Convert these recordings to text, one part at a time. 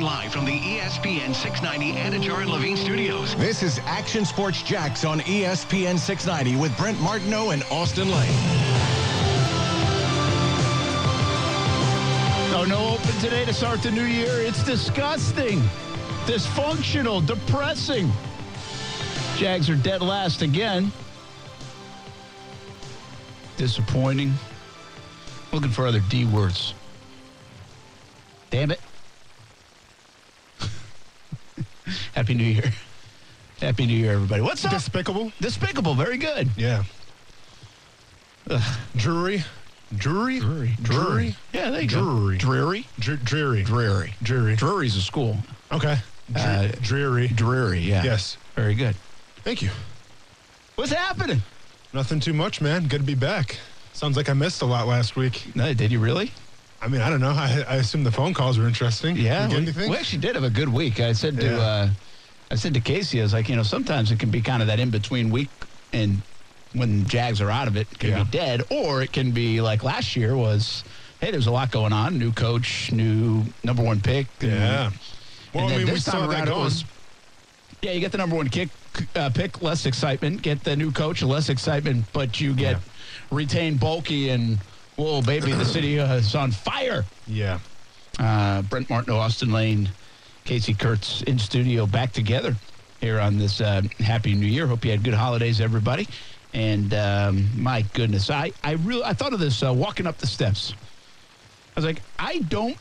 Coming live from the ESPN 690 Anidjar and Levine studios. This is Action Sports Jax on ESPN 690 with Brent Martineau and Austin Lane. Oh, no open today to start the new year. It's disgusting, dysfunctional, depressing. Jags are dead last again. Disappointing. Looking for other D words. Damn it. Happy New Year. Happy New Year, everybody. What's up? Despicable? Despicable. Very good. Yeah. Drury? Drury? Drury. Drury? Yeah, there you go. Drury. Dreary. Dr- dreary. Dreary. Drury. Drury's a school. Okay. Dr- Uh, dreary. Dreary, yeah. Yes. Very good. Thank you. What's happening? Nothing too much, man. Good to be back. Sounds like I missed a lot last week. No, did you really? I mean, I don't know. I, I assume the phone calls were interesting. Yeah, You we, we actually did have a good week. I said to Yeah. uh, I said to Casey, I was like, you know, sometimes it can be kind of that in between week, and when Jags are out of it, it can Yeah. be dead, or it can be like last year was. Hey, there's a lot going on. New coach, new number one pick. and- yeah. Well, I mean, we saw that going. was. Yeah, you get the number one kick uh, pick, less excitement. Get the new coach, less excitement, but you get Yeah. retain Baalke and whoa, baby, the city uh, is on fire. Yeah. Uh, Brent Martin, Austin Lane, Casey Kurtz in studio back together here on this uh, Happy New Year. Hope you had good holidays, everybody. And um, my goodness, I, I really I thought of this uh, walking up the steps. I was like, I don't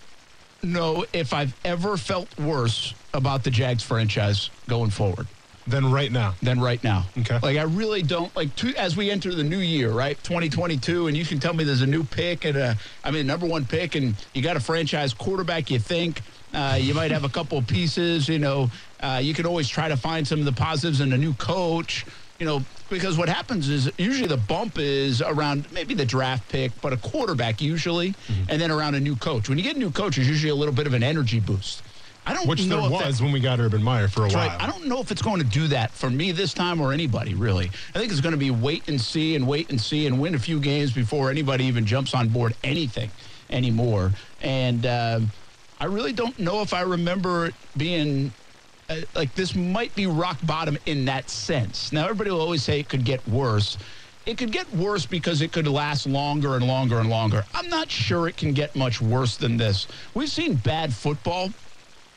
know if I've ever felt worse about the Jags franchise going forward Then right now. than right now. Okay. Like I really don't like to, as we enter the new year, right? 2022 and you can tell me there's a new pick and a I mean number 1 pick and you got a franchise quarterback you think uh, you might have a couple of pieces, you know, uh, you can always try to find some of the positives in a new coach, you know, because what happens is usually the bump is around maybe the draft pick, but a quarterback usually, Mm-hmm. and then around a new coach. When you get a new coach, there's usually a little bit of an energy boost. I don't Which there if that- was when we got Urban Meyer for a while. right. I don't know if it's going to do that for me this time or anybody, really. I think it's going to be wait and see and wait and see and win a few games before anybody even jumps on board anything anymore. And um I really don't know if I remember it being uh, like this might be rock bottom in that sense. Now, everybody will always say it could get worse. It could get worse because it could last longer and longer and longer. I'm not sure it can get much worse than this. We've seen bad football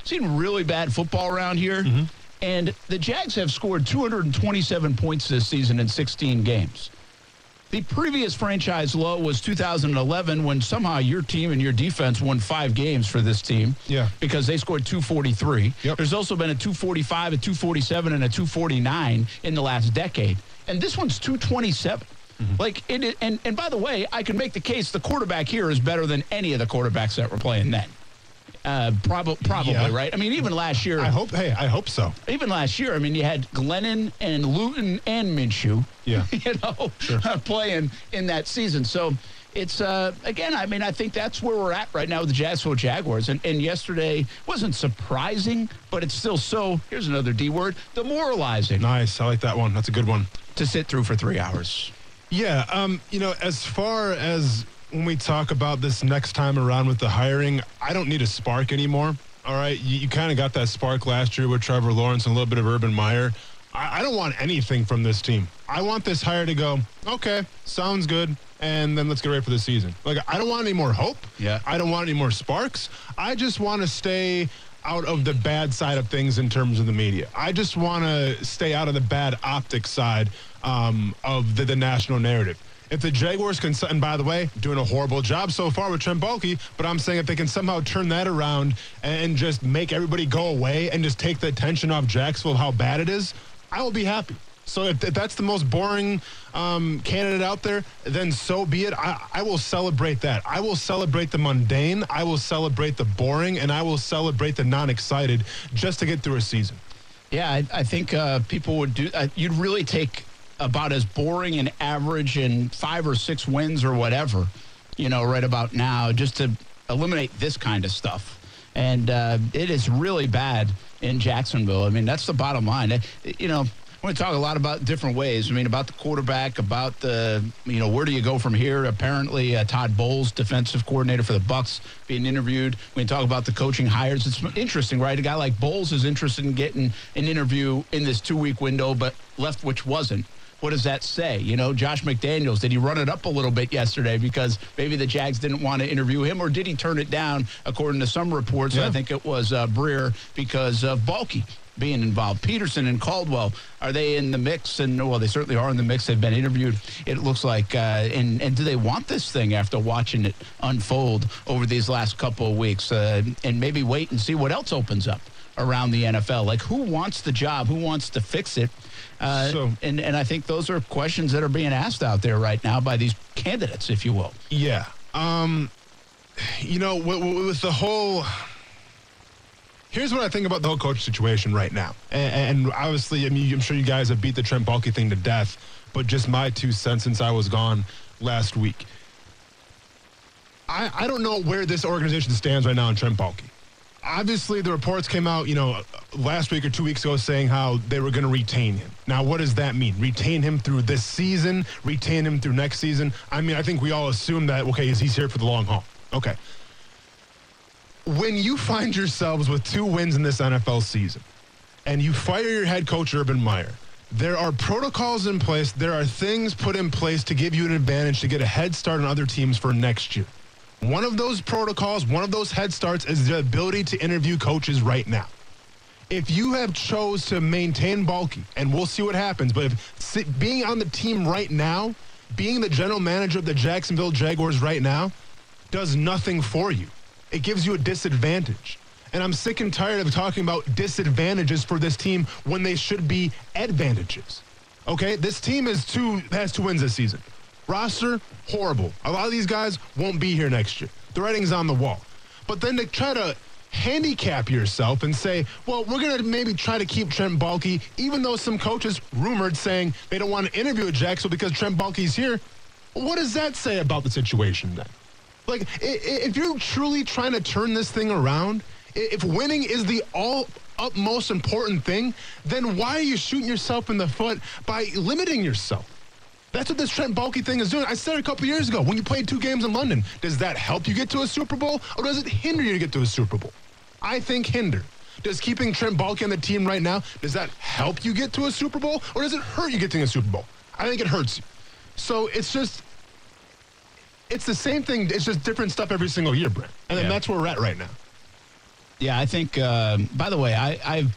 seen really bad football around here. Mm-hmm. And the Jags have scored 227 points this season in 16 games. The previous franchise low was 2011 when somehow your team and your defense won five games for this team. Yeah. Because they scored 243. Yep. There's also been a 245, a 247, and a 249 in the last decade. And this one's 227. Mm-hmm. Like it, and and by the way, I can make the case the quarterback here is better than any of the quarterbacks that were playing then. Uh, prob- probably Yeah. right. I mean, even last year, I hope, hey, I hope so. even last year, I mean, you had Glennon and Luton and Minshew, Yeah. you know, playing in that season. So it's, uh, again, I mean, I think that's where we're at right now with the Jacksonville Jaguars. And, and yesterday wasn't surprising, but it's still so, here's another D word, demoralizing Nice. I like that one. That's a good one. to sit through for three hours. Yeah, um, you know, as far as when we talk about this next time around with the hiring, I don't need a spark anymore. All right, you, you kind of got that spark last year with Trevor Lawrence and a little bit of Urban Meyer. I, I don't want anything from this team. I want this hire to go, okay, sounds good, and then let's get ready for the season. Like, I don't want any more hope. Yeah. I don't want any more sparks. I just want to stay out of the bad side of things in terms of the media. I just want to stay out of the bad optic side um, of the, the national narrative. If the Jaguars can, and by the way, doing a horrible job so far with Trent but I'm saying if they can somehow turn that around and just make everybody go away and just take the attention off Jacksonville, how bad it is, I will be happy. So if, if that's the most boring um, candidate out there, then so be it. I, I will celebrate that. I will celebrate the mundane. I will celebrate the boring, and I will celebrate the non-excited just to get through a season. Yeah, I, I think uh, people would do. Uh, you'd really take about as boring and average and five or six wins or whatever, you know, right about now, just to eliminate this kind of stuff. And uh, it is really bad in Jacksonville. I mean, that's the bottom line. You know, to talk a lot about different ways. I mean, about the quarterback, about the you know where do you go from here? Apparently, uh, Todd Bowles, defensive coordinator for the Bucs, being interviewed. We talk about the coaching hires. It's interesting, right? A guy like Bowles is interested in getting an interview in this two-week window, but Leftwich wasn't. What does that say? You know, Josh McDaniels, did he run it up a little bit yesterday because maybe the Jags didn't want to interview him, or did he turn it down, according to some reports? Yeah. I think it was uh, Breer because of Baalke being involved. Peterson and Caldwell, are they in the mix? And, well, they certainly are in the mix. They've been interviewed, it looks like. Uh, and, and do they want this thing after watching it unfold over these last couple of weeks? Uh, and maybe wait and see what else opens up around the NFL. Like, who wants the job? Who wants to fix it? Uh, So- and, and I think those are questions that are being asked out there right now by these candidates, if you will. Yeah. Um, you know, with, with the whole. Here's what I think about the whole coach situation right now. And, and obviously, I mean, I'm sure you guys have beat the Trent Baalke thing to death, but just my two cents since I was gone last week. I, I don't know where this organization stands right now on Trent Baalke. Obviously, the reports came out, you know, last week or two weeks ago saying how they were going to retain him. Now, what does that mean? Retain him through this season, retain him through next season? I mean, I think we all assume that, okay, is he's here for the long haul. Okay. When you find yourselves with two wins in this NFL season and you fire your head coach, Urban Meyer, there are protocols in place, there are things put in place to give you an advantage to get a head start on other teams for next year. One of those protocols, one of those head starts is the ability to interview coaches right now. If you have chose to maintain Baalke, and we'll see what happens, but if being on the team right now, being the general manager of the Jacksonville Jaguars right now, does nothing for you. It gives you a disadvantage. And I'm sick and tired of talking about disadvantages for this team when they should be advantages. Okay, this team is two has two wins this season. Roster horrible. A lot of these guys won't be here next year. The writing's on the wall. But then to try to handicap yourself and say, well, we're going to maybe try to keep Trent Baalke, even though some coaches rumored saying they don't want to interview at Jacksonville because Trent Baalke's here. What does that say about the situation then? Like, if you're truly trying to turn this thing around, if winning is the all utmost important thing, then why are you shooting yourself in the foot by limiting yourself? That's what this Trent Baalke thing is doing. I said it a couple years ago when you played two games in London. Does that help you get to a Super Bowl or does it hinder you to get to a Super Bowl? I think hinder. Does keeping Trent Baalke on the team right now, does that help you get to a Super Bowl or does it hurt you getting a Super Bowl? I think it hurts you. So it's just, it's the same thing. It's just different stuff every single year, Brent. And then Yeah. that's where we're at right now. Yeah, I think. um by the way, I, I've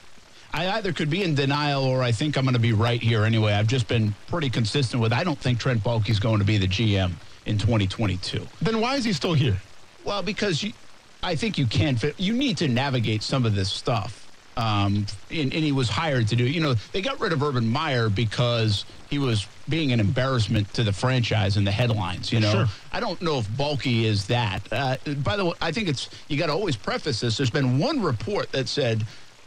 I either could be in denial or I think I'm going to be right here anyway. I've just been pretty consistent with. I don't think Trent Baalke's going to be the GM in 2022. Then why is he still here? Well, because you, I think you can fit. You need to navigate some of this stuff. Um, and, and he was hired to do. You know, they got rid of Urban Meyer because he was being an embarrassment to the franchise and the headlines. You know, Sure. I don't know if Baalke is that. Uh, by the way, I think it's you got to always preface this. There's been one report that said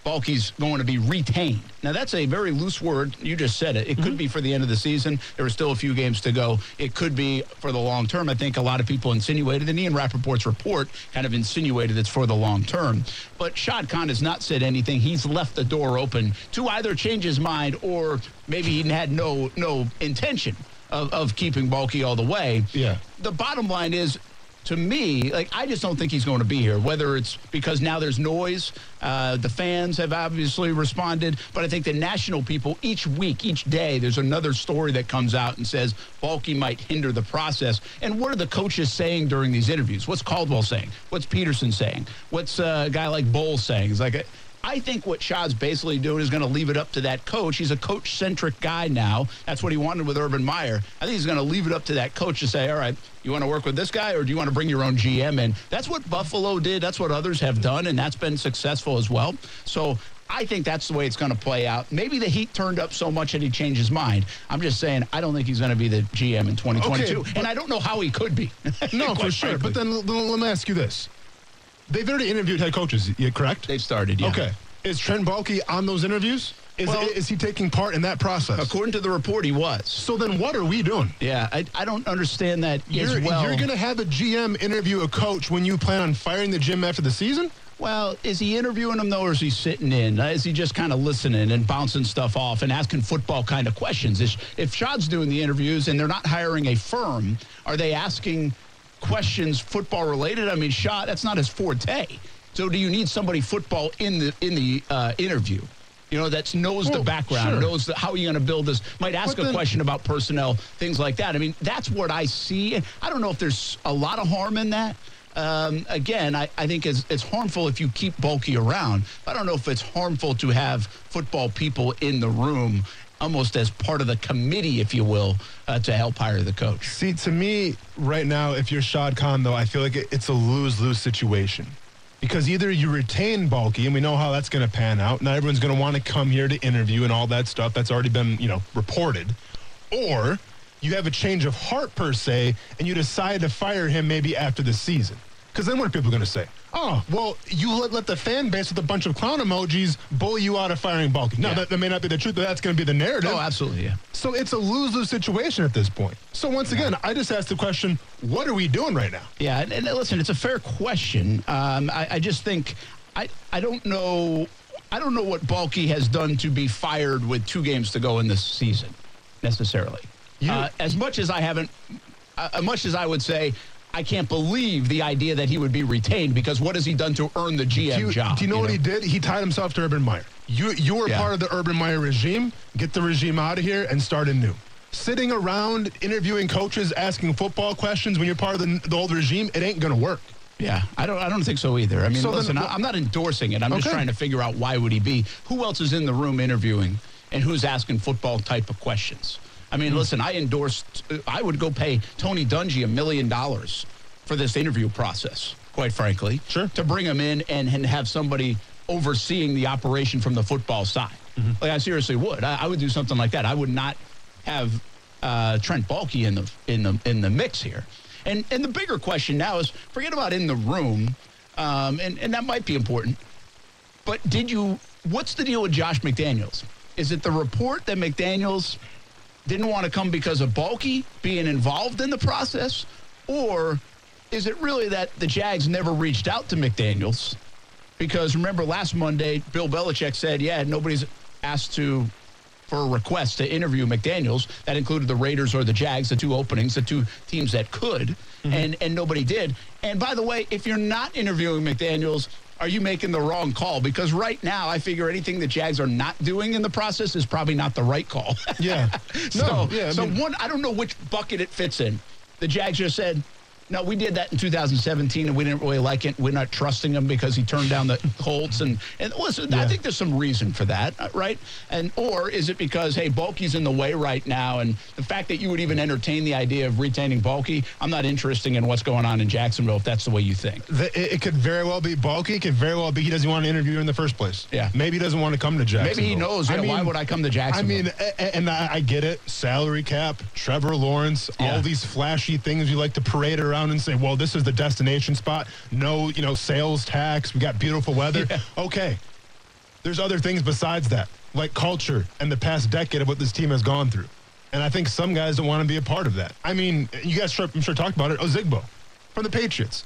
Baalke's going to be retained. Now that's a very loose word. You just said it. It could mm-hmm. be for the end of the season. There are still a few games to go. It could be for the long term. I think a lot of people insinuated, and Ian Rapoport's report kind of insinuated it's for the long term. But Shad Khan has not said anything. He's left the door open to either change his mind or maybe he had no no intention of, of keeping Baalke all the way. Yeah. The bottom line is, to me, like I just don't think he's going to be here. Whether it's because now there's noise, uh, the fans have obviously responded, but I think the national people each week, each day, there's another story that comes out and says Baalke might hinder the process. And what are the coaches saying during these interviews? What's Caldwell saying? What's Peterson saying? What's uh, a guy like Bowles saying? It's like. A, I think what Shad's basically doing is going to leave it up to that coach. He's a coach centric guy now. That's what he wanted with Urban Meyer. I think he's going to leave it up to that coach to say, all right, you want to work with this guy or do you want to bring your own GM in? That's what Buffalo did. That's what others have done, and that's been successful as well. So I think that's the way it's going to play out. Maybe the heat turned up so much that he changed his mind. I'm just saying, I don't think he's going to be the GM in 2022. Okay, and I don't know how he could be. No, for sure. frankly. But then let me ask you this. They've already interviewed head coaches, correct? they've started, yeah. Okay. Is Trent Baalke on those interviews? Is, Well- is he taking part in that process? According to the report, he was. So then what are we doing? Yeah, I, I don't understand that You're, as well. you're going to have a GM interview a coach when you plan on firing the GM after the season? Well, is he interviewing them though, or is he sitting in? Uh, is he just kind of listening and bouncing stuff off and asking football kind of questions? Is, if Shad's doing the interviews and they're not hiring a firm, are they asking questions football related? I mean, Shad that's not his forte. So, do you need somebody football in the in the uh, interview? You know, that knows the background, sure. knows the, how you're going to build this, might ask But a question about personnel, things like that. I mean, that's what I see. And I don't know if there's a lot of harm in that. Um, again, I, I think it's, it's harmful if you keep Baalke around. I don't know if it's harmful to have football people in the room almost as part of the committee, if you will, uh, to help hire the coach. See, to me, right now, if you're Shad Khan, though, I feel like it, it's a lose lose situation. Because either you retain Baalke, and we know how that's going to pan out. Not everyone's going to want to come here to interview and all that stuff. That's already been, you know, reported. Or you have a change of heart, per se, and you decide to fire him maybe after the season. Because then what are people going to say? Oh, well, you let, let the fan base with a bunch of clown emojis bully you out of firing Baalke. No, Yeah. that, that may not be the truth, but that's going to be the narrative. Oh, absolutely, yeah. So it's a lose lose situation at this point. So once again, I just asked the question what are we doing right now? Yeah, and, and listen, it's a fair question. Um, I, I just think I I don't know I don't know what Baalke has done to be fired with two games to go in this season necessarily. Uh, as much as I haven't, uh, as much as I would say. I can't believe the idea that he would be retained because what has he done to earn the GM Do you, job? do you know what he did? He tied himself to Urban Meyer. You you were Yeah. part of the Urban Meyer regime. Get the regime out of here and start anew. Sitting around interviewing coaches, asking football questions when you're part of the, the old regime, it ain't gonna work. Yeah, I don't. I don't think so either. I mean, So then listen, wh- I, I'm not endorsing it. I'm just trying to figure out why would he be? Who else is in the room interviewing, and who's asking football type of questions? I mean, listen, I endorsed. I would go pay Tony Dungy a million dollars for this interview process. Quite frankly, Sure. to bring him in and, and have somebody overseeing the operation from the football side. Mm-hmm. Like I seriously would. I, I would do something like that. I would not have uh, Trent Baalke in the in the in the mix here. And and the bigger question now is forget about in the room, um, and and that might be important. But did you? What's the deal with Josh McDaniels? Is it the report that McDaniels didn't want to come because of Baalke being involved in the process, or is it really that the Jags never reached out to McDaniels? Because remember last Monday, Bill Belichick said, "Yeah, nobody's asked to for a request to interview McDaniels. That included the Raiders or the Jags, the two openings, the two teams that could, mm-hmm. and and nobody did. And by the way, if you're not interviewing McDaniels, are you making the wrong call? Because right now, I figure anything the Jags are not doing in the process is probably not the right call. Yeah. so, no, yeah. I so mean- one, I don't know which bucket it fits in. The Jags just said, no, we did that in 2017, and we didn't really like it. We're not trusting him because he turned down the Colts. And, and listen, I think there's some reason for that, uh, right? And Or is it because, hey, Baalke's in the way right now, and the fact that you would even entertain the idea of retaining Baalke, I'm not interested in what's going on in Jacksonville if that's the way you think. The, it, could very well be Baalke. It could very well be he doesn't want to interview in the first place. Yeah. Maybe he doesn't want to come to Jacksonville. Maybe he knows, yeah, why would I come to Jacksonville? I mean, and I, I get it. Salary cap, Trevor Lawrence, Yeah. all these flashy things you like to parade around and say, well, this is the destination spot. No, you know, sales tax. We got beautiful weather. Yeah. Okay. There's other things besides that, like culture and the past decade of what this team has gone through. And I think some guys don't want to be a part of that. I mean, you guys, sure, I'm sure, talked about it. Ozigbo from the Patriots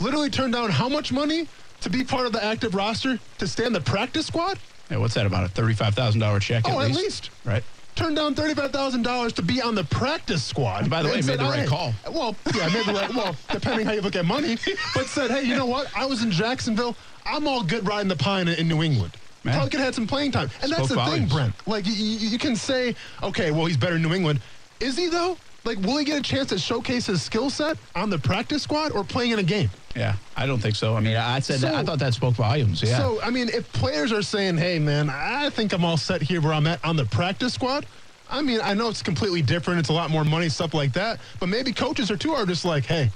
literally turned down how much money to be part of the active roster to stay on the practice squad? Hey, what's that about? A $35,000 check Oh, at at least? least. Right? Turned down thirty-five thousand dollars to be on the practice squad. By the way, made the "Oh, right hey." call. Well, yeah, made the right. Well, depending how you look at money, but said, hey, you know what? I was in Jacksonville. I'm all good riding the pine in New England. Man. Probably could have had some playing time, and that's Spoke the thing. Brent. Like you, you can say, okay, well, he's better in New England. Is he though? Like, will he get a chance to showcase his skill set on the practice squad or playing in a game? Yeah, I don't think so. I mean, I said that, I thought that spoke volumes. Yeah. So, I mean, if players are saying, hey, man, I think I'm all set here where I'm at on the practice squad, I mean, I know it's completely different. It's a lot more money, stuff like that. But maybe coaches or two are just like, hey,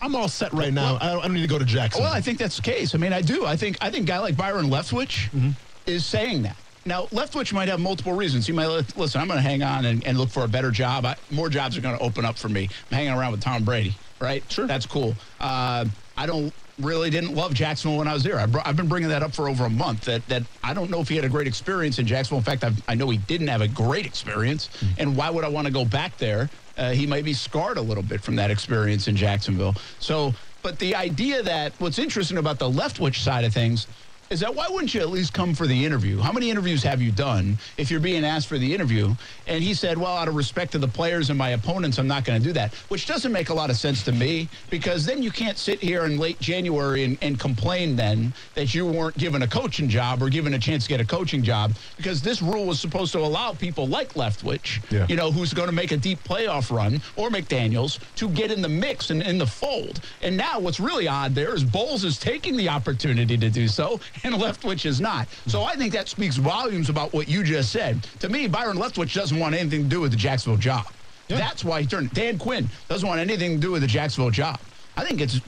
I'm all set right now. I, don't, I don't need to go to Jackson. Well, I think that's the case. I mean, I do. I think I think a guy like Byron Leftwich Mm-hmm. is saying that. Now, Leftwich might have multiple reasons. He might listen. I'm going to hang on and, and look for a better job. I, more jobs are going to open up for me. I'm hanging around with Tom Brady, right? Sure. That's cool. Uh, I don't really didn't love Jacksonville when I was there. I br- I've been bringing that up for over a month. That that I don't know if he had a great experience in Jacksonville. In fact, I've, I know he didn't have a great experience. And why would I want to go back there? Uh, he might be scarred a little bit from that experience in Jacksonville. So But the idea that what's interesting about the Leftwich side of things is that why wouldn't you at least come for the interview? How many interviews have you done if you're being asked for the interview? And he said, well, out of respect to the players and my opponents, I'm not going to do that, which doesn't make a lot of sense to me because then you can't sit here in late January and, and complain then that you weren't given a coaching job or given a chance to get a coaching job because this rule was supposed to allow people like Leftwich, Yeah. you know, who's going to make a deep playoff run or McDaniels to get in the mix and in the fold. And now what's really odd there is Bowles is taking the opportunity to do so and Leftwich is not. So I think that speaks volumes about what you just said. To me, Byron Leftwich doesn't want anything to do with the Jacksonville job. Yeah. That's why he turned. Dan Quinn doesn't want anything to do with the Jacksonville job. I think it's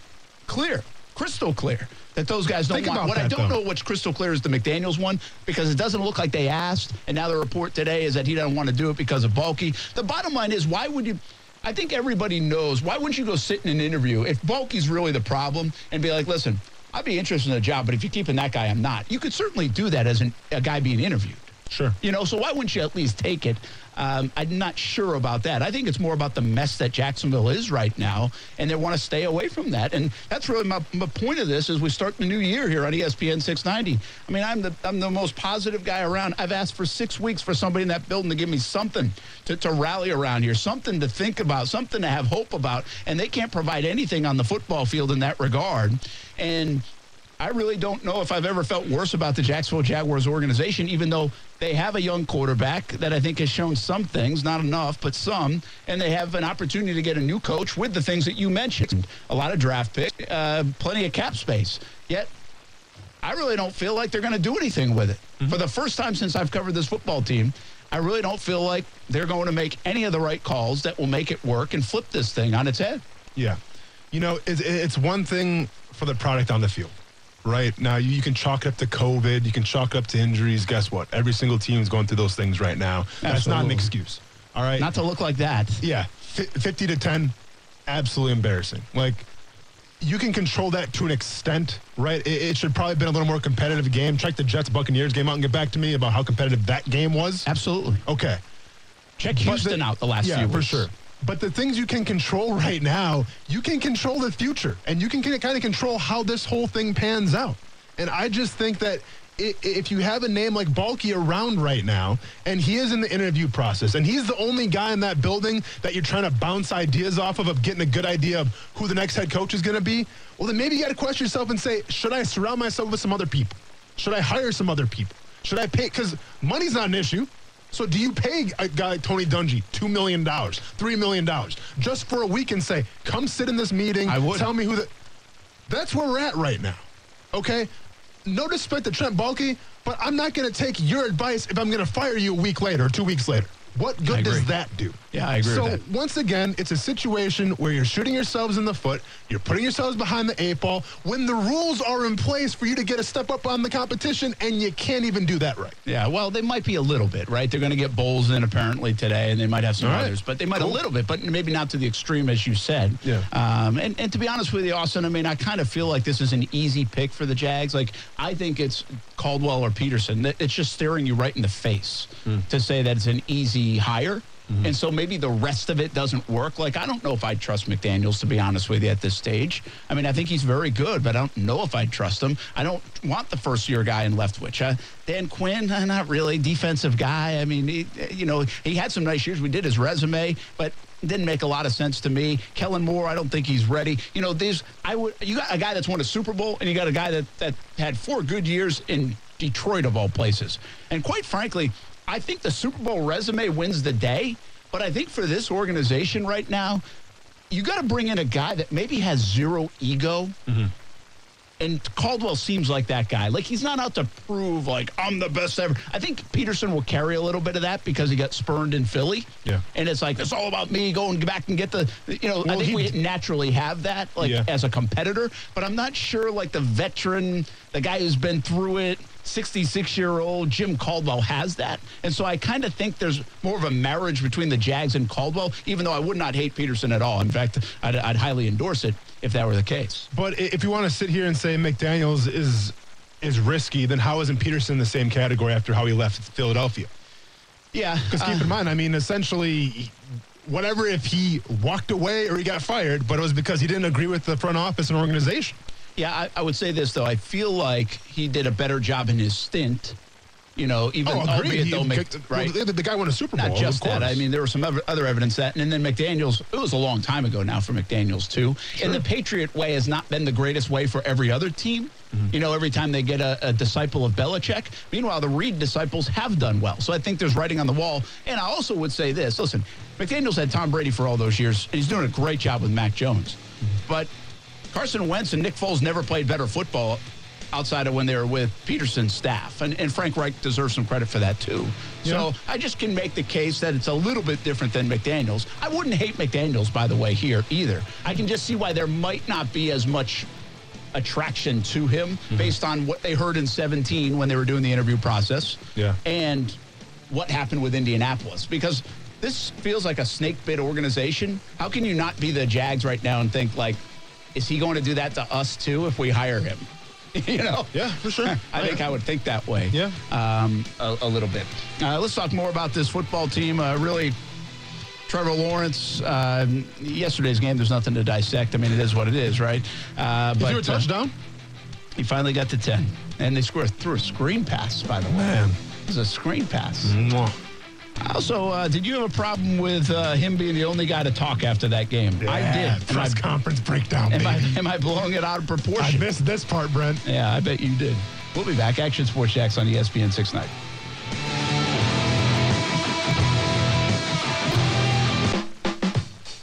clear, crystal clear, that those guys don't Think want. about What I don't though. know what's crystal clear is the McDaniels one because it doesn't look like they asked. And now the report today is that he doesn't want to do it because of Baalke. The bottom line is, why would you? I think everybody knows. Why wouldn't you go sit in an interview if Baalke's really the problem and be like, listen, I'd be interested in the job, but if you're keeping that guy, I'm not. You could certainly do that as an, a guy being interviewed. Sure. You know, so why wouldn't you at least take it? Um, I'm not sure about that. I think it's more about the mess that Jacksonville is right now, and they want to stay away from that. And that's really my, my point of this as we start the new year here on ESPN 690. I mean, I'm the I'm the most positive guy around. I've asked for six weeks for somebody in that building to give me something to, to rally around here, something to think about, something to have hope about, and they can't provide anything on the football field in that regard. And I really don't know if I've ever felt worse about the Jacksonville Jaguars organization, even though they have a young quarterback that I think has shown some things, not enough, but some, and they have an opportunity to get a new coach with the things that you mentioned. A lot of draft pick, uh, plenty of cap space. Yet, I really don't feel like they're going to do anything with it. For the first time since I've covered this football team, I really don't feel like they're going to make any of the right calls that will make it work and flip this thing on its head. Yeah. You know, it's, it's one thing for the product on the field, right? Now, you, you can chalk it up to COVID, you can chalk it up to injuries. Guess what? Every single team is going through those things right now. That's not an excuse. All right. Not to look like that. yeah. Fi 50 to 10, absolutely embarrassing. Like, you can control that to an extent, right? It, it should probably have been a little more competitive game. Check the Jets Buccaneers game out and get back to me about how competitive that game was. Absolutely. Okay. Check Houston the- out the last yeah, few for sure. But the things you can control right now, you can control the future, and you can kind of control how this whole thing pans out. And I just think that if you have a name like Baalke around right now, and he is in the interview process, and he's the only guy in that building that you're trying to bounce ideas off of, of getting a good idea of who the next head coach is going to be, well, then maybe you got to question yourself and say, should I surround myself with some other people? Should I hire some other people? Should I pay? Because money's not an issue. So do you pay a guy like Tony Dungy $2 million, $3 million just for a week and say, come sit in this meeting, I would. tell me who the... That's where we're at right now, okay? No disrespect to Trent Baalke, but I'm not going to take your advice if I'm going to fire you a week later or two weeks later. What good does that do? Yeah, I agree So with that. once again, it's a situation where you're shooting yourselves in the foot, you're putting yourselves behind the eight ball when the rules are in place for you to get a step up on the competition, and you can't even do that right. Yeah, well, they might be a little bit, right? They're going to get Bowles in apparently today, and they might have some right. others, but they might Cool. a little bit, but maybe not to the extreme as you said. Yeah. Um, and, and to be honest with you, Austin, I mean, I kind of feel like this is an easy pick for the Jags. Like, I think it's Caldwell or Peterson. It's just staring you right in the face to say that it's an easy hire. And so maybe the rest of it doesn't work. Like, I don't know if I'd trust McDaniels, to be honest with you, at this stage. I mean, I think he's very good, but I don't know if I'd trust him. I don't want the first year guy in Leftwich. Uh, Dan Quinn, uh, not really. Defensive guy. I mean, he, you know, he had some nice years. We did his resume, but didn't make a lot of sense to me. Kellen Moore, I don't think he's ready. You know, these, I would, you got a guy that's won a Super Bowl, and you got a guy that, that had four good years in Detroit, of all places. And quite frankly, I think the Super Bowl resume wins the day. But I think for this organization right now, you got to bring in a guy that maybe has zero ego. Mm-hmm. And Caldwell seems like that guy. Like he's not out to prove like I'm the best ever. I think Peterson will carry a little bit of that because he got spurned in Philly. Yeah. And it's like it's all about me going back and get the you know, I think he- we naturally have that like Yeah. as a competitor, but I'm not sure like the veteran, the guy who's been through it, 66 year old Jim Caldwell has that. And so I kind of think there's more of a marriage between the Jags and Caldwell, even though I would not hate Peterson at all. In fact, I'd, I'd highly endorse it if that were the case. But if you want to sit here and say McDaniels is is risky, then how isn't Peterson the same category after how he left Philadelphia? Yeah. Because keep in uh, mind, I mean, essentially, whatever if he walked away or he got fired, but it was because he didn't agree with the front office and organization. Yeah, I, I would say this though. I feel like he did a better job in his stint. You know, even Oh, albeit He though, Mc, kicked- right? well, the, the guy won a Super Bowl. Not just that. I mean, there was some other evidence that, and then McDaniel's. It was a long time ago now for McDaniel's too. And the Patriot way has not been the greatest way for every other team. Mm-hmm. You know, every time they get a, a disciple of Belichick. Meanwhile, the Reid disciples have done well. So I think there's writing on the wall. And I also would say this: Listen, McDaniel's had Tom Brady for all those years, and he's doing a great job with Mac Jones. Mm-hmm. But Carson Wentz and Nick Foles never played better football outside of when they were with Peterson's staff. And, and Frank Reich deserves some credit for that, too. So I just can make the case that it's a little bit different than McDaniels. I wouldn't hate McDaniels, by the way, here either. I can just see why there might not be as much attraction to him Mm-hmm. based on what they heard in 17 when they were doing the interview process Yeah. and what happened with Indianapolis. Because this feels like a snake bit organization. How can you not be the Jags right now and think, like, is he going to do that to us too if we hire him? you know? Yeah, for sure. I think I would think that way. Yeah. Um, a, a little bit. Uh, let's talk more about this football team. Uh, really, Trevor Lawrence, uh, yesterday's game, there's nothing to dissect. I mean, it is what it is, right? Uh, He but threw a uh, touchdown. he finally got to 10. And they scored through a screen pass, by the way. Man. It was a screen pass. Mwah. Also, uh, did you have a problem with uh, him being the only guy to talk after that game? I did. Am I, Press conference breakdown, am, I, am I blowing it out of proportion? I missed this part, Brent. yeah, I bet you did. We'll be back. Action Sports Jax on ESPN 690.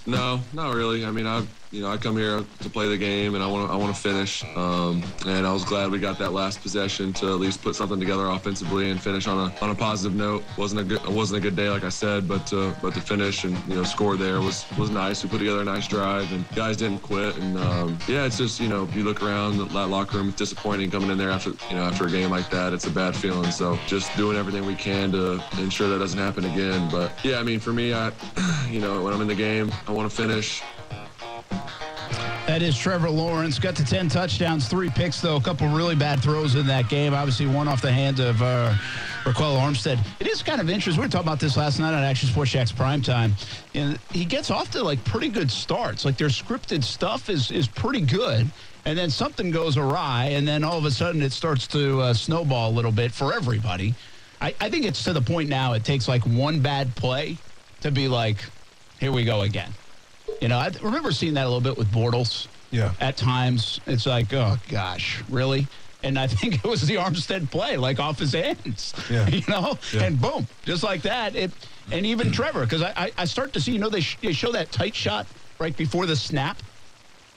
No, not really. I mean, I you know I come here to play the game and I want to I want to finish. Um, and I was glad we got that last possession to at least put something together offensively and finish on a on a positive note. wasn't a good wasn't a good day like I said, but uh, but to finish and you know score there was was nice. We put together a nice drive and guys didn't quit. And um, yeah, it's just you know if you look around that locker room, it's disappointing coming in there after you know after a game like that. It's a bad feeling. So just doing everything we can to ensure that doesn't happen again. But yeah, I mean for me, I you know when I'm in the game, I want to finish. That is Trevor Lawrence. Got to 10 touchdowns, three picks, though. A couple really bad throws in that game. Obviously, one off the hands of uh, Ryquell Armstead. It is kind of interesting. We were talking about this last night on Action Sports Jax Primetime. And he gets off to like pretty good starts. Like their scripted stuff is, is pretty good. And then something goes awry. And then all of a sudden it starts to uh, snowball a little bit for everybody. I, I think it's to the point now it takes like one bad play to be like, here we go again. You know, I remember seeing that a little bit with Bortles. Yeah. At times, it's like, oh gosh, really? And I think it was the Armstead play, like off his hands. Yeah. You know, Yeah. and boom, just like that. It, and even Trevor, because I, I, I start to see, you know, they, sh- they show that tight shot right before the snap.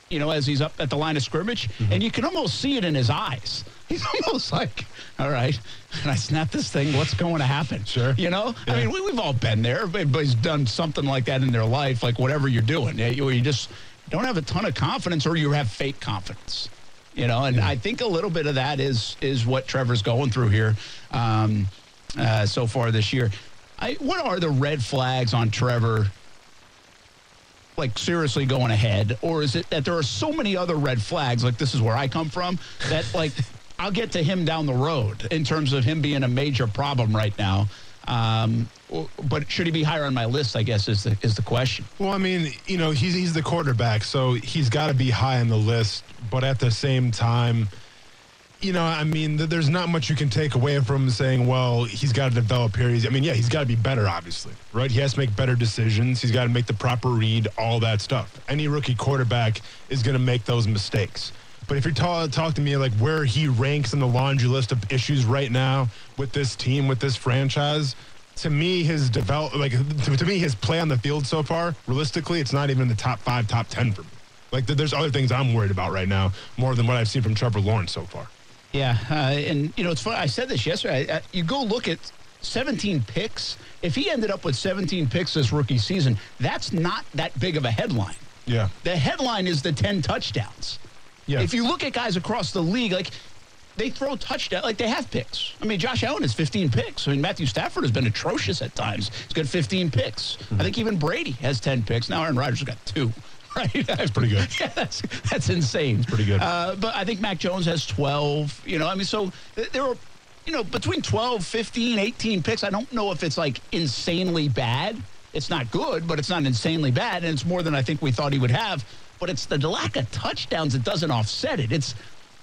You know, as he's up at the line of scrimmage, Mm-hmm. and you can almost see it in his eyes. He's almost like, all right, and I snap this thing. What's going to happen? Sure. You know, I mean, we, we've all been there. Everybody's done something like that in their life, like whatever you're doing. You, you just don't have a ton of confidence, or you have fake confidence. You know, and I think a little bit of that is is what Trevor's going through here um, uh, so far this year. I, what are the red flags on Trevor? Like seriously going ahead, or is it that there are so many other red flags? Like this is where I come from. That like I'll get to him down the road in terms of him being a major problem right now. Um, but should he be higher on my list? I guess is the is the question. Well, I mean, you know, he's he's the quarterback, so he's got to be high on the list. But at the same time, you know, I mean, th- there's not much you can take away from saying, well, he's got to develop here. He's, I mean, yeah, he's got to be better, obviously, right? He has to make better decisions. He's got to make the proper read, all that stuff. Any rookie quarterback is going to make those mistakes. But if you're ta- talk to me like where he ranks in the laundry list of issues right now with this team, with this franchise, to me, his develop like to, to me, his play on the field so far, realistically, it's not even in the top five, top ten for me. Like th- there's other things I'm worried about right now, more than what I've seen from Trevor Lawrence so far. Yeah, uh, and you know it's funny. I said this yesterday. I, I, you go look at 17 picks. If he ended up with 17 picks this rookie season, that's not that big of a headline. Yeah. The headline is the 10 touchdowns. Yeah. If you look at guys across the league, like they throw touchdown, like they have picks. I mean, Josh Allen has 15 picks. I mean, Matthew Stafford has been atrocious at times. He's got 15 picks. I think even Brady has 10 picks. Now Aaron Rodgers has got two. Right, that's pretty good. Yeah, that's that's insane. It's pretty good. Uh, but I think Mac Jones has 12. You know, I mean, so th- there were, you know, between 12, 15, 18 picks. I don't know if it's like insanely bad. It's not good, but it's not insanely bad, and it's more than I think we thought he would have. But it's the lack of touchdowns that doesn't offset it. It's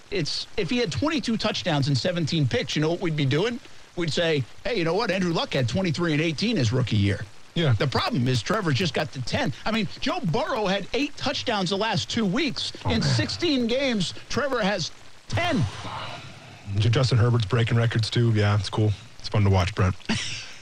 it's if he had 22 touchdowns and 17 picks, you know what we'd be doing? We'd say, hey, you know what? Andrew Luck had 23 and 18 his rookie year. Yeah. The problem is Trevor just got to 10. I mean, Joe Burrow had eight touchdowns the last two weeks. Oh, In 16 games, Trevor has 10. Justin Herbert's breaking records too. Yeah, it's cool. It's fun to watch, Brent.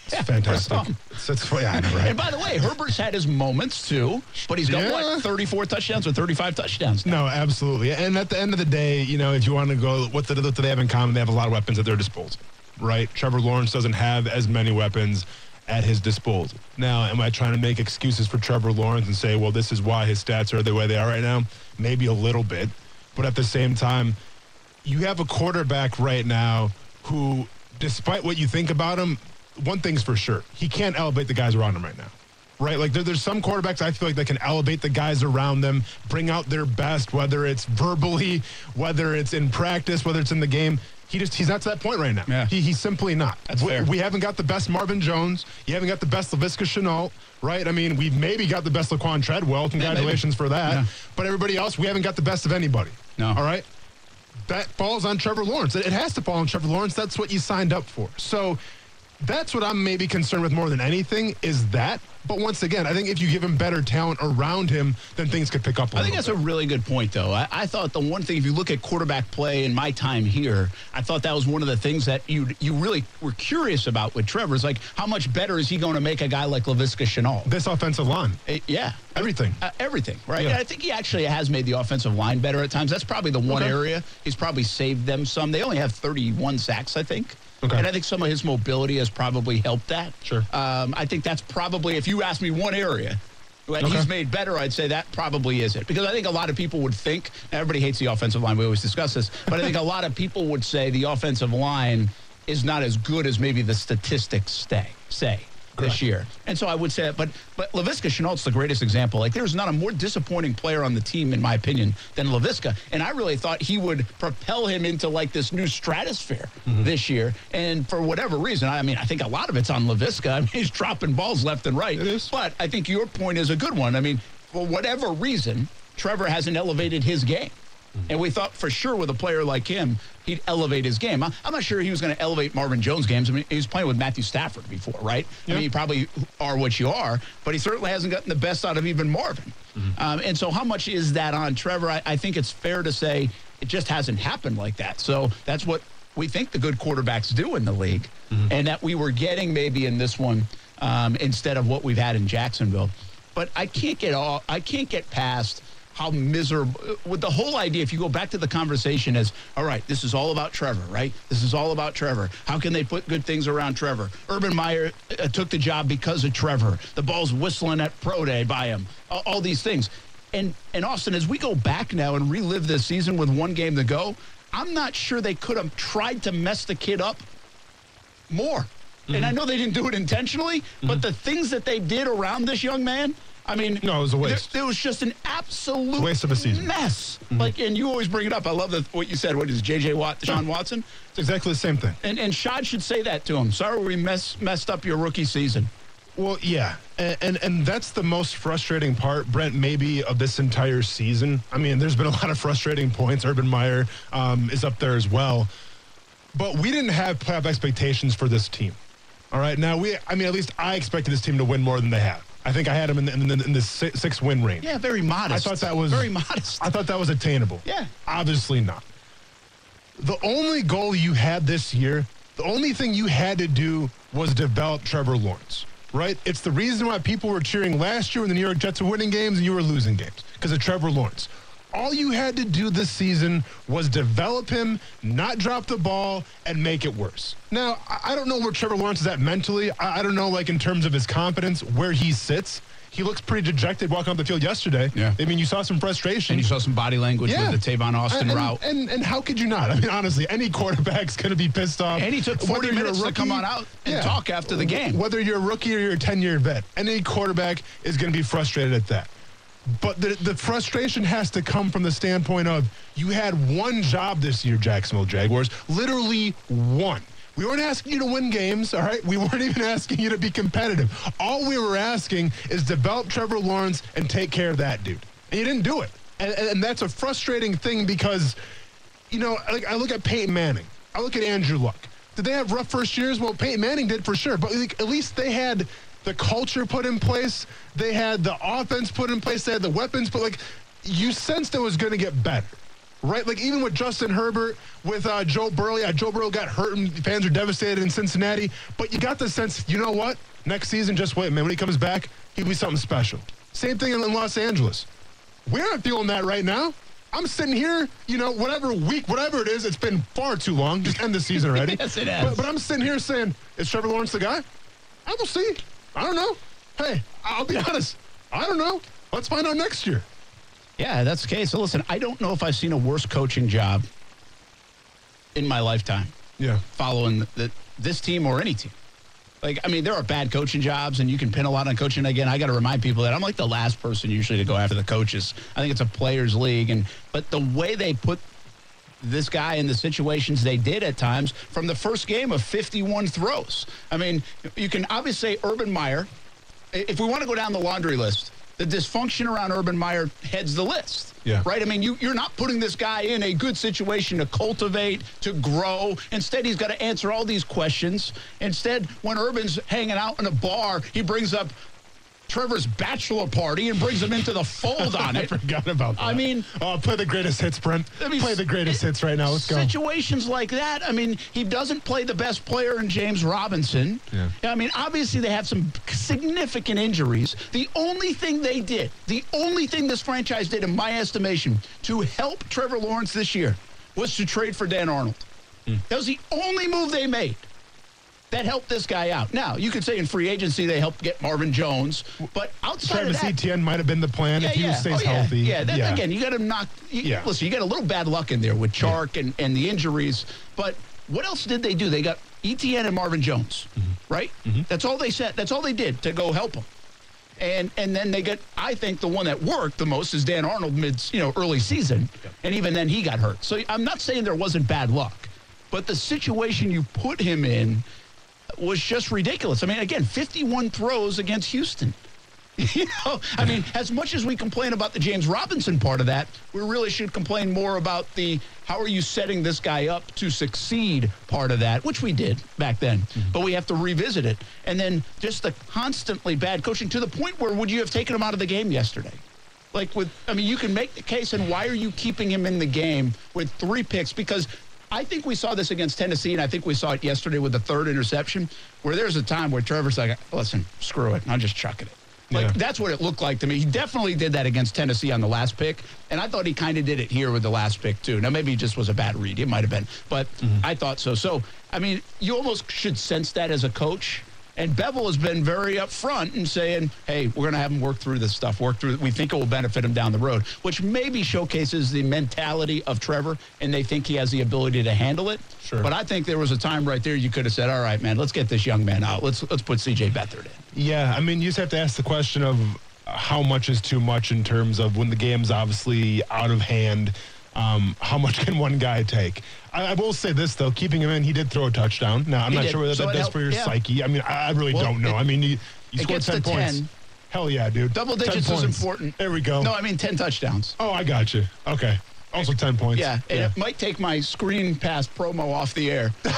It's Yeah, fantastic. It's, it's, yeah, know, right? And by the way, Herbert's had his moments too, but he's got Yeah. what, 34 touchdowns or 35 touchdowns? No, absolutely. And at the end of the day, you know, if you want to go, what do they have in common? They have a lot of weapons at their disposal, right? Trevor Lawrence doesn't have as many weapons at his disposal. Now, am I trying to make excuses for Trevor Lawrence and say, well, this is why his stats are the way they are right now? Maybe a little bit. But at the same time, you have a quarterback right now who, despite what you think about him, one thing's for sure, he can't elevate the guys around him right now. Right, like there, there's some quarterbacks I feel like they can elevate the guys around them, bring out their best, whether it's verbally, whether it's in practice, whether it's in the game. He just he's not to that point right now. Yeah. He, he's simply not. That's we, fair. we haven't got the best Marvin Jones. You haven't got the best Laviska Shenault, right? I mean, we've maybe got the best Laquan Treadwell. Congratulations for that. Yeah. But everybody else, we haven't got the best of anybody. No. All right that falls on Trevor Lawrence. It it has to fall on Trevor Lawrence. That's what you signed up for. So that's what I'm maybe concerned with more than anything is that. But once again, I think if you give him better talent around him, then things could pick up a I think that's bit. a really good point, though. I, I thought the one thing, if you look at quarterback play in my time here, I thought that was one of the things that you you really were curious about with Trevor. Is like, how much better is he going to make a guy like Laviska Shenault? this offensive line. Eh, yeah. Everything. Uh, everything, right? Yeah. I think he actually has made the offensive line better at times. That's probably the one Okay. area he's probably saved them some. They only have 31 sacks, I think. Okay. And I think some of his mobility has probably helped that. Sure. Um, I think that's probably, if you ask me one area that Okay. he's made better, I'd say that probably is it. Because I think a lot of people would think, everybody hates the offensive line. We always discuss this. But I think a lot of people would say the offensive line is not as good as maybe the statistics stay, say this year. And so I would say that. But but Laviska Shenault's the greatest example. Like there's not a more disappointing player on the team, in my opinion, than Laviska. And I really thought he would propel him into like this new stratosphere Mm-hmm. this year. And for whatever reason, I mean, I think a lot of it's on Laviska. I mean, he's dropping balls left and right. It is. But I think your point is a good one. I mean, for whatever reason, Trevor hasn't elevated his game. And we thought for sure with a player like him, he'd elevate his game. I'm not sure he was going to elevate Marvin Jones' games. I mean, he was playing with Matthew Stafford before, right? I mean, you probably are what you are, but he certainly hasn't gotten the best out of even Marvin. Mm-hmm. Um, and so, how much is that on Trevor? I, I think it's fair to say it just hasn't happened like that. So that's what we think the good quarterbacks do in the league, Mm-hmm. and that we were getting maybe in this one um, instead of what we've had in Jacksonville. But I can't get all. I can't get past how miserable with the whole idea. If you go back to the conversation as, all right, this is all about Trevor, right? This is all about Trevor. How can they put good things around Trevor? Urban Meyer uh, took the job because of Trevor. The ball's whistling at pro day by him. All, all these things. And and Austin, as we go back now and relive this season with one game to go, I'm not sure they could have tried to mess the kid up more. And Mm-hmm. I know they didn't do it intentionally, but the things that they did around this young man, I mean, No, it was a waste. There, there was just an absolute waste of a season. Mm-hmm. mess. Like, and you always bring it up. I love what you said. What is J.J. Watt, Sean Watson, It's exactly the same thing. and and Shad should say that to him. Sorry, we mess, messed up your rookie season. Well, yeah, and, and and that's the most frustrating part, Brent, maybe of this entire season. I mean, there's been a lot of frustrating points. Urban Meyer um, is up there as well, but we didn't have playoff expectations for this team. All right, now we, I mean, at least I expected this team to win more than they have. I think I had him in the, in the, in the six, win range. Yeah, very modest. I thought that was very modest. I thought that was attainable. Yeah. Obviously not. The only goal you had this year, the only thing you had to do was develop Trevor Lawrence, right? It's the reason why people were cheering last year when the New York Jets were winning games and you were losing games because of Trevor Lawrence. All you had to do this season was develop him, not drop the ball, and make it worse. Now, I don't know where Trevor Lawrence is at mentally. I don't know, like, in terms of his confidence, where he sits. He looks pretty dejected walking off the field yesterday. Yeah. I mean, you saw some frustration. and you saw some body language with the Tavon Austin and, route. And, and how could you not? I mean, honestly, any quarterback's going to be pissed off. And he took 40 Whether you're minutes to come on out and talk after the game. Whether you're a rookie or you're a 10 year vet, any quarterback is going to be frustrated at that. But the, the frustration has to come from the standpoint of you had one job this year, Jacksonville Jaguars, literally one. We weren't asking you to win games, all right? We weren't even asking you to be competitive. All we were asking is develop Trevor Lawrence and take care of that dude. And you didn't do it. And, and that's a frustrating thing because, you know, like I look at Peyton Manning, I look at Andrew Luck. Did they have rough first years? Well, Peyton Manning did for sure, but like, at least they had the culture put in place. They had the offense put in place. They had the weapons, but like you sensed it was going to get better right? Like even with Justin Herbert, with uh, Joe Burrow, yeah, Joe Burrow got hurt and fans are devastated in Cincinnati. But you got the sense, you know what? Next season, just wait, man. When he comes back, he'll be something special. Same thing in Los Angeles. We're not feeling that right now. I'm sitting here, you know, whatever week, whatever it is, it's been far too long. Just end the season already. Yes, it has. But, but I'm sitting here saying, is Trevor Lawrence the guy? I will see. I don't know. Hey, I'll be honest. I don't know. Let's find out next year. Yeah, that's the case. So listen, I don't know if I've seen a worse coaching job in my lifetime Yeah. following the, this team or any team. Like, I mean, there are bad coaching jobs, and you can pin a lot on coaching. Again, I got to remind people that I'm like the last person usually to go after the coaches. I think it's a players' league, and but the way they put this guy in the situations they did at times from the first game of 51 throws. I mean, you can obviously say Urban Meyer. If we want to go down the laundry list, the dysfunction around Urban Meyer heads the list. Yeah. Right? I mean, you, you're not putting this guy in a good situation to cultivate, to grow. Instead, he's got to answer all these questions. Instead, when Urban's hanging out in a bar, he brings up Trevor's bachelor party and brings him into the fold on it. I it. forgot about that. I mean- oh, play the greatest hits, Brent. I mean, play the greatest hits right now. Let's go. Situations like that. I mean, he doesn't play the best player in James Robinson. Yeah. I mean, obviously they have some significant injuries. The only thing they did, the only thing this franchise did, in my estimation, to help Trevor Lawrence this year was to trade for Dan Arnold. Hmm. That was the only move they made. That helped this guy out. Now, you could say in free agency they helped get Marvin Jones, but outside Travis of that, Etienne might have been the plan if he stays Oh, yeah. healthy. Yeah, that, again, you got to knock. You, Yeah. Listen, you got a little bad luck in there with Chark and, and the injuries. But what else did they do? They got Etienne and Marvin Jones, Mm-hmm. right? That's all they said. That's all they did to go help him. And and then they got. I think the one that worked the most is Dan Arnold mid, you know, early season, and even then he got hurt. So I'm not saying there wasn't bad luck, but the situation you put him in was just ridiculous. I mean, again, 51 throws against Houston. You know, I mean, as much as we complain about the James Robinson part of that, we really should complain more about the how are you setting this guy up to succeed part of that, which we did back then. Mm-hmm. But we have to revisit it. And then just the constantly bad coaching to the point where would you have taken him out of the game yesterday? Like with, I mean, you can make the case, and why are you keeping him in the game with three picks? Because I think we saw this against Tennessee, and I think we saw it yesterday with the third interception, where there's a time where Trevor's like, listen, screw it, I'm just chucking it. Like Yeah. that's what it looked like to me. He definitely did that against Tennessee on the last pick, and I thought he kind of did it here with the last pick too. Now maybe it just was a bad read. It might have been, but mm-hmm. I thought so. So I mean, you almost should sense that as a coach. And Bevell has been very upfront in saying, "Hey, we're going to have him work through this stuff. Work through. We think it will benefit him down the road." Which maybe showcases the mentality of Trevor, and they think he has the ability to handle it. Sure. But I think there was a time right there you could have said, "All right, man, let's get this young man out. Let's let's put C.J. Beathard in." Yeah, I mean, you just have to ask the question of how much is too much in terms of when the game's obviously out of hand. Um, how much can one guy take? I, I will say this though, keeping him in, he did throw a touchdown. Now I'm He not did. sure what So that does helped- for your yeah. psyche. I mean, I, I really Well, don't know. it- I mean, you it scored ten points. 10. Hell yeah, dude. Double digits is important. There we go. No, I mean ten touchdowns. Oh, I got you. Okay. Also ten points. Yeah, and it might take my screen pass promo off the air. but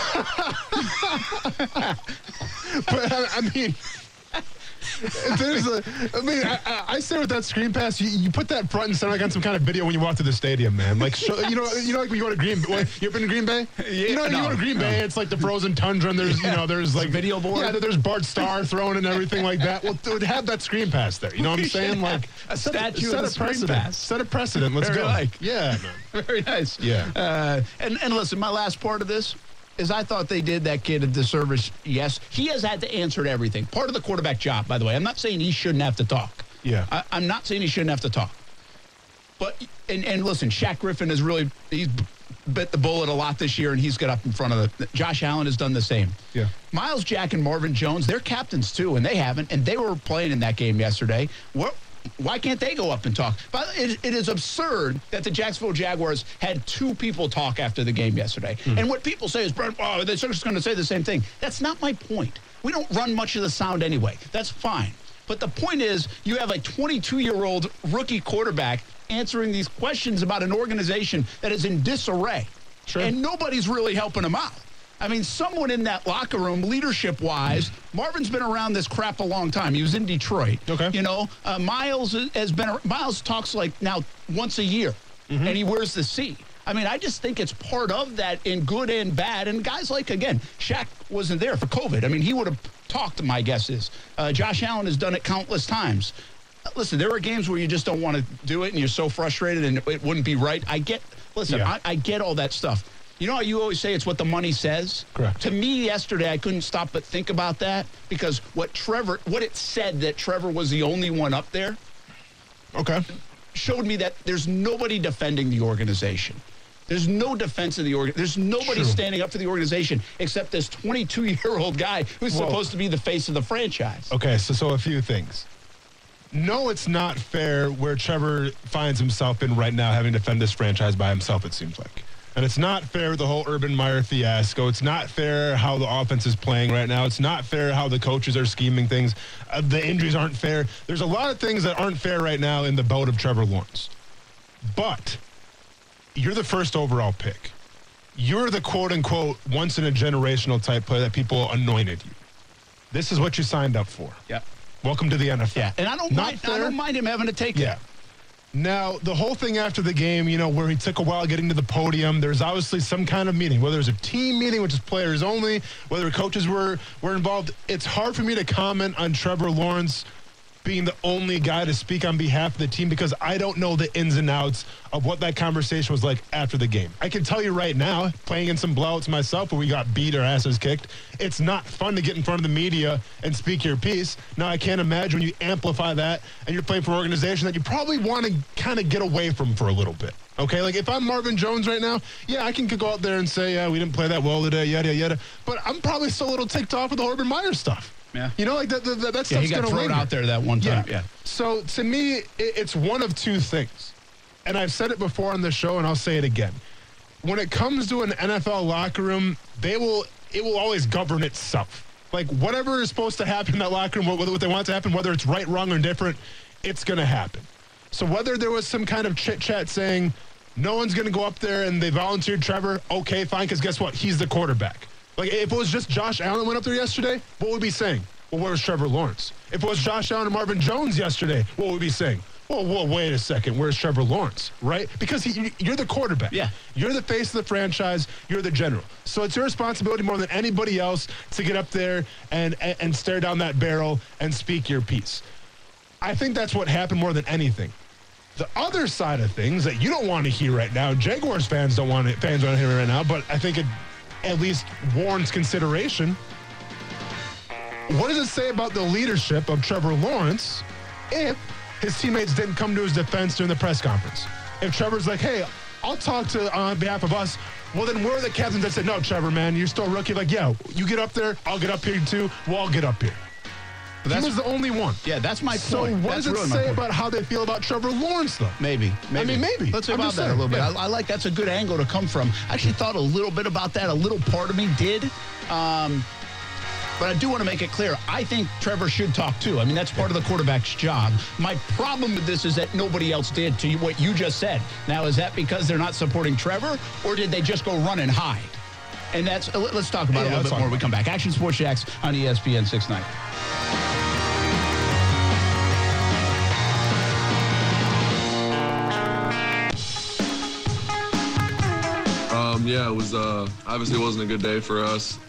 I, I mean, there's a. I mean, I, I- I say with that screen pass, you, you put that front and center like on some kind of video when you walk to the stadium, man. Like, show, you know, you know, like when you go to Green. What, you ever been to Green Bay? you know, you go to Green Bay, it's like the frozen tundra, and there's, you know, there's like video board? Yeah, there's Bart Starr thrown and everything like that. Well, dude, have that screen pass there. You know what I'm saying? Like A set statue set of a screen precedent. pass. Set a precedent. Let's Very go. like. Yeah, man. Very nice. Yeah. Uh, and and listen, my last part of this is I thought they did that kid a disservice. Yes, he has had to answer to everything. Part of the quarterback job, by the way. I'm not saying he shouldn't have to talk. Yeah. I, I'm not saying he shouldn't have to talk. But and and listen, Shaq Griffin has really he's bit the bullet a lot this year, and he's got up in front of the. Josh Allen has done the same. Yeah. Myles Jack and Marvin Jones, they're captains too, and they haven't, and they were playing in that game yesterday. What why can't they go up and talk? But it, it is absurd that the Jacksonville Jaguars had two people talk after the game yesterday. Hmm. And what people say is, Brent, oh, they're just going to say the same thing. That's not my point. We don't run much of the sound anyway. That's fine. But the point is, you have a 22 year old rookie quarterback answering these questions about an organization that is in disarray. Sure. And nobody's really helping him out. I mean, someone in that locker room, leadership wise, Marvin's been around this crap a long time. He was in Detroit. Okay. You know, uh, Myles has been, Myles talks like now once a year, Mm-hmm. and he wears the C. I mean, I just think it's part of that in good and bad. And guys like, again, Shaq wasn't there for COVID. I mean, he would have talked, my guess is. Uh, Josh Allen has done it countless times. Uh, Listen, there are games where you just don't want to do it and you're so frustrated and it wouldn't be right. I get, listen, Yeah. I, I get all that stuff. You know how you always say it's what the money says? Correct. To me, yesterday, I couldn't stop but think about that because what Trevor, what it said that Trevor was the only one up there Okay. showed me that there's nobody defending the organization. There's no defense of the organ. There's nobody True. standing up for the organization except this 22 year old guy who's Whoa. supposed to be the face of the franchise. Okay, so so a few things. No, it's not fair where Trevor finds himself in right now, having to defend this franchise by himself. It seems like, and it's not fair the whole Urban Meyer fiasco. It's not fair how the offense is playing right now. It's not fair how the coaches are scheming things. Uh, the injuries aren't fair. There's a lot of things that aren't fair right now in the boat of Trevor Lawrence. But you're the first overall pick. You're the quote unquote once in a generational type player that people anointed you. This is what you signed up for. Yeah. Welcome to the NFL. Yeah. And I don't Not mind I don't mind him having to take Yeah. it. Now, the whole thing after the game, you know, where he took a while getting to the podium, there's obviously some kind of meeting, whether it's a team meeting, which is players only, whether coaches were, were involved. It's hard for me to comment on Trevor Lawrence being the only guy to speak on behalf of the team because I don't know the ins and outs of what that conversation was like after the game. I can tell you right now, playing in some blowouts myself where we got beat or asses kicked, it's not fun to get in front of the media and speak your piece. Now, I can't imagine when you amplify that and you're playing for an organization that you probably want to kind of get away from for a little bit. Okay, like if I'm Marvin Jones right now, yeah, I can go out there and say, yeah, we didn't play that well today, yada, yada. Yada. But I'm probably still a little ticked off with the Urban Meyer stuff. Yeah. You know, like that, that, that Yeah, stuff's going to thrown linger. out there that one time. Yeah. So to me, it, it's one of two things. And I've said it before on the show, and I'll say it again. When it comes to an NFL locker room, they will it will always govern itself. Like whatever is supposed to happen in that locker room, what, what they want to happen, whether it's right, wrong, or different, it's going to happen. So whether there was some kind of chit chat saying no one's going to go up there and they volunteered Trevor, okay, fine, because guess what? He's the quarterback. Like if it was just Josh Allen went up there yesterday, what would we be saying? Well, where's Trevor Lawrence? If it was Josh Allen and Marvin Jones yesterday, what would we be saying? Well, whoa, wait a second. Where's Trevor Lawrence? Right? Because he, you're the quarterback. Yeah. You're the face of the franchise. You're the general. So it's your responsibility more than anybody else to get up there and, and, and stare down that barrel and speak your piece. I think that's what happened more than anything. The other side of things that you don't want to hear right now, Jaguars fans don't want it, fans don't hear it right now, but I think it at least warrants consideration. What does it say about the leadership of Trevor Lawrence if his teammates didn't come to his defense during the press conference? If Trevor's like, hey, I'll talk to uh, on behalf of us. Well, then where are the captains that said, no, Trevor, man, you're still rookie? Like, yeah, you get up there, I'll get up here too. We'll all get up here. He that's- was the only one. Yeah, that's my So point. what That's does it say about how they feel about Trevor Lawrence, though? Maybe, maybe. mean, maybe. Let's talk about that a little bit. yeah. I, I like that's a good angle to come from. I actually thought a little bit about that. A little part of me did. Um, but I do want to make it clear. I think Trevor should talk too. I mean, that's part of the quarterback's job. My problem with this is that nobody else did to what you just said. Now, is that because they're not supporting Trevor, or did they just go run and hide? And that's uh, let's talk about it a little bit more when we come back. Action Sports Jax on ESPN 690. Yeah, it was uh, obviously wasn't a good day for us.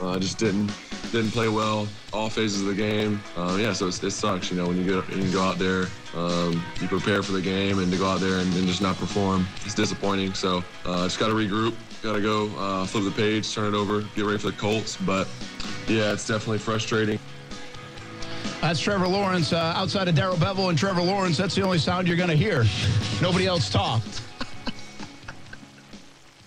Uh, just didn't didn't play well all phases of the game. Uh, yeah, so it sucks, you know, when you go when you go out there, um, you prepare for the game, and to go out there and, and just not perform, it's disappointing. So uh, just got to regroup, got to go uh, flip the page, turn it over, get ready for the Colts. But yeah, it's definitely frustrating. That's Trevor Lawrence. Uh, outside of Darrell Bevell and Trevor Lawrence, that's the only sound you're going to hear. Nobody else talked.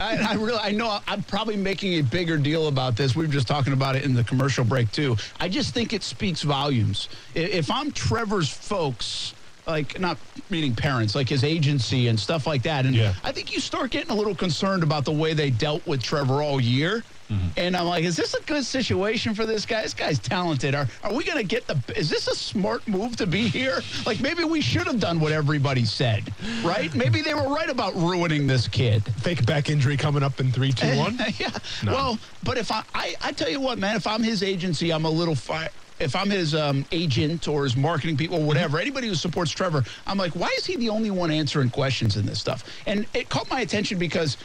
I, I really, I know I'm probably making a bigger deal about this. We were just talking about it in the commercial break too. I just think it speaks volumes. If I'm Trevor's folks, like not meaning parents, like his agency and stuff like that. And Yeah. I think you start getting a little concerned about the way they dealt with Trevor all year. And I'm like, is this a good situation for this guy? This guy's talented. Are are we going to get the? Is this a smart move to be here? Like maybe we should have done what everybody said, right? Maybe they were right about ruining this kid. Fake back injury coming up in three, two, one. yeah. Well, but if I, I, I tell you what, man, if I'm his agency, I'm a little fi- If I'm his um, agent or his marketing people, whatever, anybody who supports Trevor, I'm like, why is he the only one answering questions in this stuff? And it caught my attention because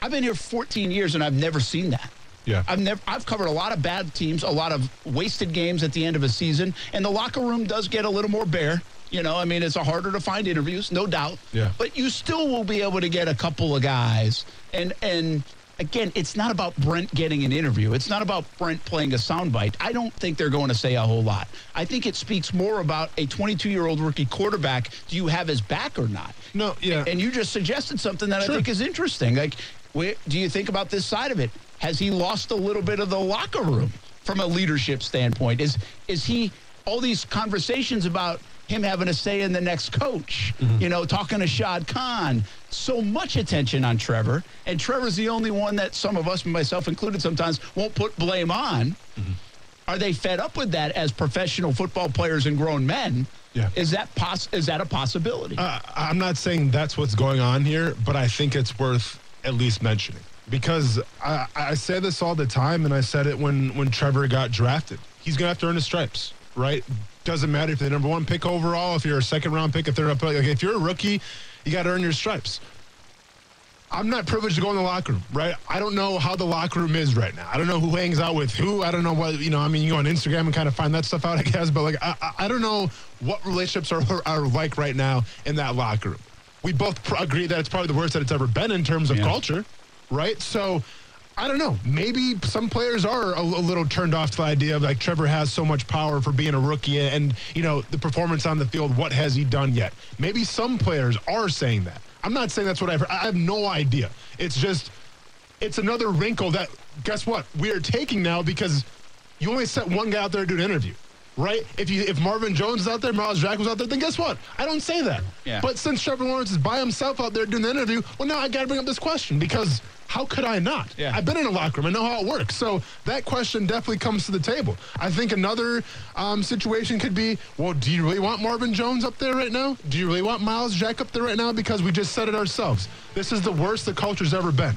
I've been here 14 years and I've never seen that. Yeah. I've never I've covered a lot of bad teams, a lot of wasted games at the end of a season, and the locker room does get a little more bare. You know, I mean, it's a harder to find interviews, no doubt. Yeah. But you still will be able to get a couple of guys, and and again, it's not about Brent getting an interview. It's not about Brent playing a soundbite. I don't think they're going to say a whole lot. I think it speaks more about a 22 year old rookie quarterback. Do you have his back or not? No, yeah. And you just suggested something that Sure. I think is interesting. Like, where, do you think about this side of it? Has he lost a little bit of the locker room from a leadership standpoint? Is is he all these conversations about him having a say in the next coach? You know, talking to Shad Khan. So much attention on Trevor, and Trevor's the only one that some of us, myself included, sometimes won't put blame on. Are they fed up with that as professional football players and grown men? Yeah. Is that poss- Is that a possibility? Uh, I'm not saying that's what's going on here, but I think it's worth at least mentioning because I, I say this all the time, and I said it when when Trevor got drafted. He's gonna have to earn his stripes, right? Doesn't matter if you're the number one pick overall, if you're a second round pick, if they're up, like if you're a rookie, you got to earn your stripes. I'm not privileged to go in the locker room, right? I don't know how the locker room is right now. I don't know who hangs out with who. I don't know what, you know, I mean, you go on Instagram and kind of find that stuff out, I guess, but like, I, I- I don't know what relationships are, are like right now in that locker room. We both pr- agree that it's probably the worst that it's ever been in terms of Yeah. culture, right? So, I don't know. Maybe some players are a, a little turned off to the idea of like Trevor has so much power for being a rookie and, you know, the performance on the field. What has he done yet? Maybe some players are saying that. I'm not saying that's what I've heard. I have no idea. It's just, it's another wrinkle that, guess what? We are taking now because you only set one guy out there to do an interview. Right? If you if Marvin Jones is out there, Myles Jack was out there, then guess what? I don't say that. Yeah. But since Trevor Lawrence is by himself out there doing the interview, well, now I got to bring up this question because how could I not? Yeah. I've been in a locker room. I know how it works. So that question definitely comes to the table. I think another um, situation could be, well, do you really want Marvin Jones up there right now? Do you really want Myles Jack up there right now? Because we just said it ourselves. This is the worst the culture's ever been.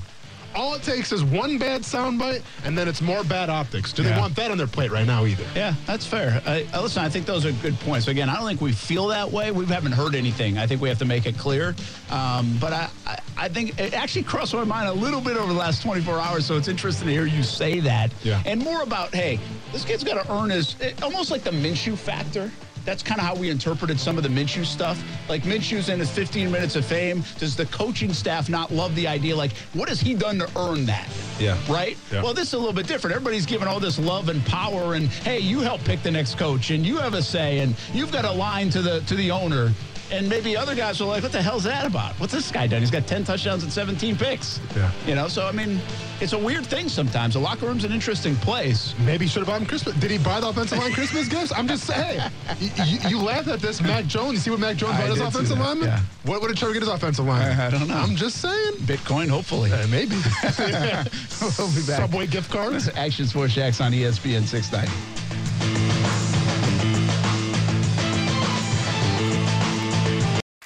All it takes is one bad soundbite, and then it's more bad optics. Do they want that on their plate right now either? Yeah, that's fair. I, I- listen, I think those are good points. Again, I don't think we feel that way. We haven't heard anything. I think we have to make it clear. Um, but I, I, I think it actually crossed my mind a little bit over the last 24 hours. So it's interesting to hear you say that. Yeah. And more about, hey, this kid's got to earn his, almost like the Minshew factor. That's kind of how we interpreted some of the Minshew stuff. Like Minshew's in his 15 minutes of fame. Does the coaching staff not love the idea? Like, what has he done to earn that? Yeah. Right? Yeah. Well, this is a little bit different. Everybody's giving all this love and power, and hey, you help pick the next coach, and you have a say, and you've got a line to the to the owner. And maybe other guys are like, "What the hell's that about? What's this guy done? He's got 10 touchdowns and 17 picks." Yeah. You know, so I mean, it's a weird thing sometimes. The locker room's an interesting place. Maybe he should have bought him Christmas. Did he buy the offensive line Christmas gifts? I'm just saying. You, you, you laugh at this, Mac Jones. You see what Mac Jones I bought his offensive lineman? yeah. What, what did Trevor get his offensive line? I don't know. I'm just saying. Bitcoin, hopefully. Uh, maybe. we'll be back. Subway gift cards. Action Sports Jax on ESPN 690.